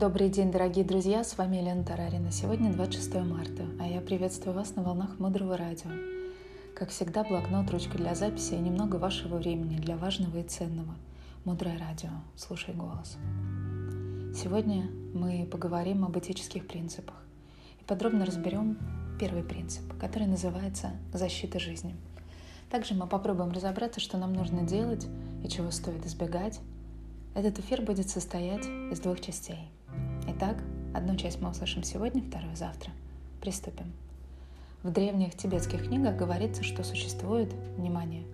Добрый день, дорогие друзья, с вами Елена Тарарина. Сегодня 26 марта, а я приветствую вас на волнах Мудрого Радио. Как всегда, блокнот, ручка для записи и немного вашего времени для важного и ценного. Мудрое Радио. Слушай голос. Сегодня мы поговорим об этических принципах и подробно разберем первый принцип, который называется «защита жизни». Также мы попробуем разобраться, что нам нужно делать и чего стоит избегать. Этот эфир будет состоять из двух частей – Итак, одну часть мы услышим сегодня, вторую завтра. Приступим. В древних тибетских книгах говорится, что существует, внимание,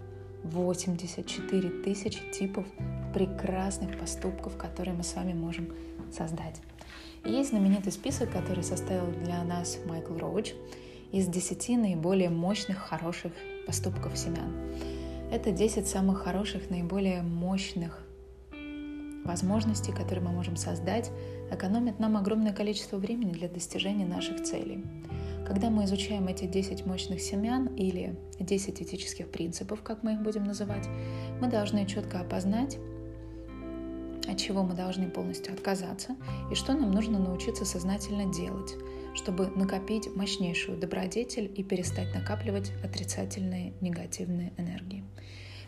84 тысячи типов прекрасных поступков, которые мы с вами можем создать. И есть знаменитый список, который составил для нас Майкл Роуч из 10 наиболее мощных, хороших поступков семян. Это 10 самых хороших, наиболее мощных возможностей, которые мы можем создать, экономят нам огромное количество времени для достижения наших целей. Когда мы изучаем эти 10 мощных семян или 10 этических принципов, как мы их будем называть, мы должны четко опознать, от чего мы должны полностью отказаться и что нам нужно научиться сознательно делать, чтобы накопить мощнейшую добродетель и перестать накапливать отрицательные негативные энергии.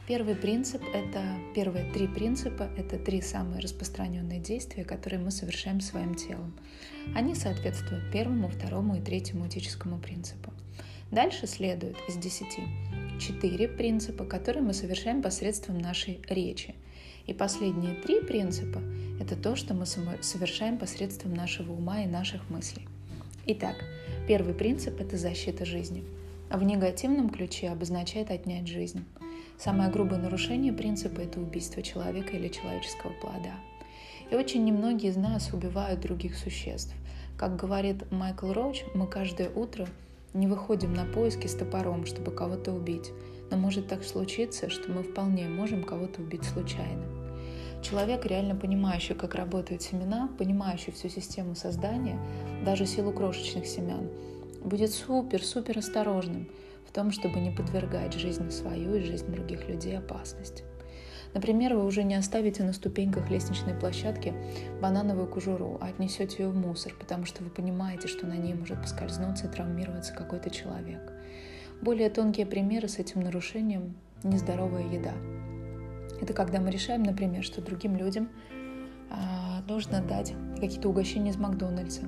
Первый принцип — это первые три принципа, это три самые распространенные действия, которые мы совершаем своим телом. Они соответствуют первому, второму и третьему этическому принципу. Дальше следует из десяти четыре принципа, которые мы совершаем посредством нашей речи. И последние три принципа — это то, что мы совершаем посредством нашего ума и наших мыслей. Итак, первый принцип — это защита жизни. В негативном ключе обозначает отнять жизнь. Самое грубое нарушение принципа – это убийство человека или человеческого плода. И очень немногие из нас убивают других существ. Как говорит Майкл Роуч, мы каждое утро не выходим на поиски с топором, чтобы кого-то убить. Но может так случиться, что мы вполне можем кого-то убить случайно. Человек, реально понимающий, как работают семена, понимающий всю систему создания, даже силу крошечных семян, будет супер-супер осторожным – в том, чтобы не подвергать жизнь свою и жизнь других людей опасности. Например, вы уже не оставите на ступеньках лестничной площадки банановую кожуру, а отнесете ее в мусор, потому что вы понимаете, что на ней может поскользнуться и травмироваться какой-то человек. Более тонкие примеры с этим нарушением – нездоровая еда. Это когда мы решаем, например, что другим людям а, нужно дать какие-то угощения из Макдональдса,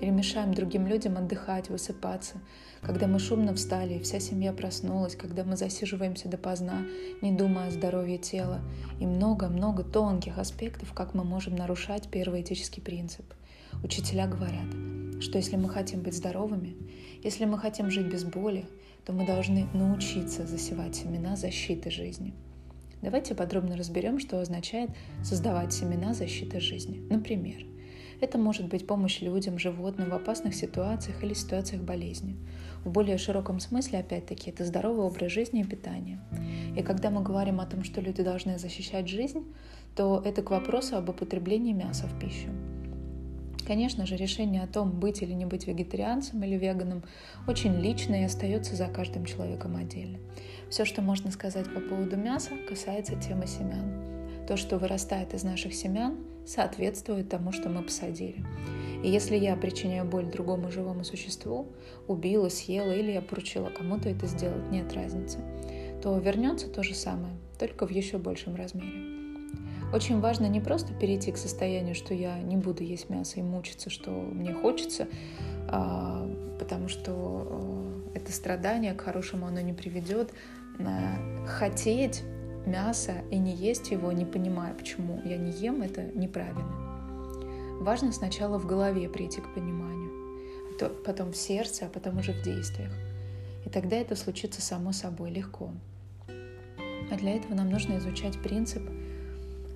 или мешаем другим людям отдыхать, высыпаться, когда мы шумно встали, и вся семья проснулась, когда мы засиживаемся допоздна, не думая о здоровье тела, и много-много тонких аспектов, как мы можем нарушать первый этический принцип. Учителя говорят, что если мы хотим быть здоровыми, если мы хотим жить без боли, то мы должны научиться засевать семена защиты жизни. Давайте подробно разберем, что означает создавать семена защиты жизни. Например, это может быть помощь людям, животным в опасных ситуациях или ситуациях болезни. В более широком смысле, опять-таки, это здоровый образ жизни и питание. И когда мы говорим о том, что люди должны защищать жизнь, то это к вопросу об употреблении мяса в пищу. Конечно же, решение о том, быть или не быть вегетарианцем или веганом, очень личное и остается за каждым человеком отдельно. Все, что можно сказать по поводу мяса, касается темы семян. То, что вырастает из наших семян, соответствует тому, что мы посадили. И если я причиняю боль другому живому существу, убила, съела или я поручила кому-то это сделать, нет разницы, то вернется то же самое, только в еще большем размере. Очень важно не просто перейти к состоянию, что я не буду есть мясо и мучиться, что мне хочется, а, потому что а, это страдание к хорошему оно не приведет. Хотеть мясо и не есть его, не понимая, почему я не ем, это неправильно. Важно сначала в голове прийти к пониманию, а потом в сердце, а потом уже в действиях. И тогда это случится само собой легко. А для этого нам нужно изучать принцип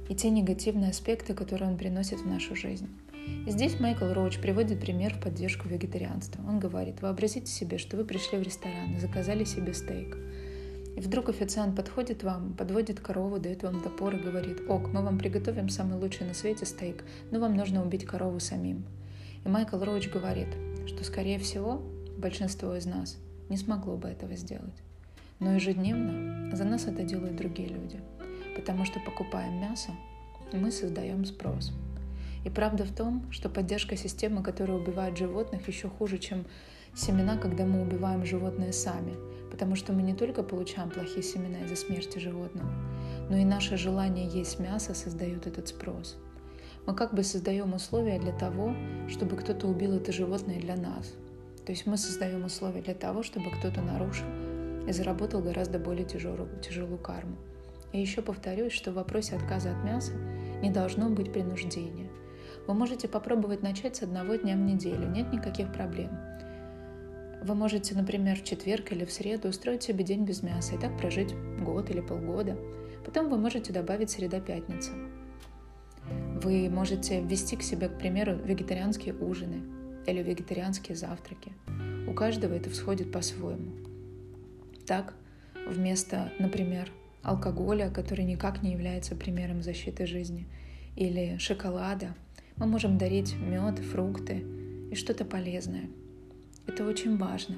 и те негативные аспекты, которые он приносит в нашу жизнь. И здесь Майкл Роуч приводит пример в поддержку вегетарианства. Он говорит, вообразите себе, что вы пришли в ресторан и заказали себе стейк – и вдруг официант подходит вам, подводит корову, дает вам топор и говорит, ок, мы вам приготовим самый лучший на свете стейк, но вам нужно убить корову самим. И Майкл Роуч говорит, что, скорее всего, большинство из нас не смогло бы этого сделать. Но ежедневно за нас это делают другие люди, потому что покупая мясо, мы создаем спрос. И правда в том, что поддержка системы, которая убивает животных, еще хуже, чем семена, когда мы убиваем животное сами, потому что мы не только получаем плохие семена из-за смерти животного, но и наше желание есть мясо создает этот спрос. Мы как бы создаем условия для того, чтобы кто-то убил это животное для нас. То есть мы создаем условия для того, чтобы кто-то нарушил и заработал гораздо более тяжелую, тяжелую карму. И еще повторюсь, что в вопросе отказа от мяса не должно быть принуждения. Вы можете попробовать начать с одного дня в неделю, нет никаких проблем. Вы можете, например, в четверг или в среду устроить себе день без мяса и так прожить год или полгода. Потом вы можете добавить среда-пятница. Вы можете ввести к себе, к примеру, вегетарианские ужины или вегетарианские завтраки. У каждого это всходит по-своему. Так, вместо, например, алкоголя, который никак не является примером защиты жизни, или шоколада, мы можем дарить мед, фрукты и что-то полезное. Это очень важно.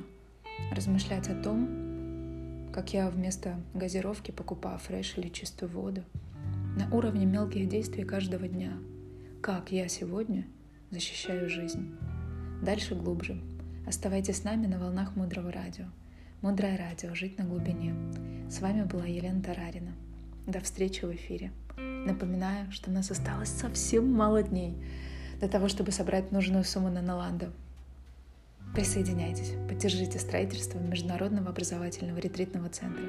Размышлять о том, как я вместо газировки покупаю фреш или чистую воду, на уровне мелких действий каждого дня. Как я сегодня защищаю жизнь. Дальше глубже. Оставайтесь с нами на волнах Мудрого Радио. Мудрое Радио. Жить на глубине. С вами была Елена Тарарина. До встречи в эфире. Напоминаю, что у нас осталось совсем мало дней для того, чтобы собрать нужную сумму на Наланду. Присоединяйтесь, поддержите строительство Международного образовательного ретритного центра.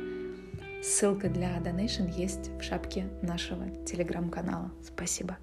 Ссылка для Donation есть в шапке нашего телеграм-канала. Спасибо.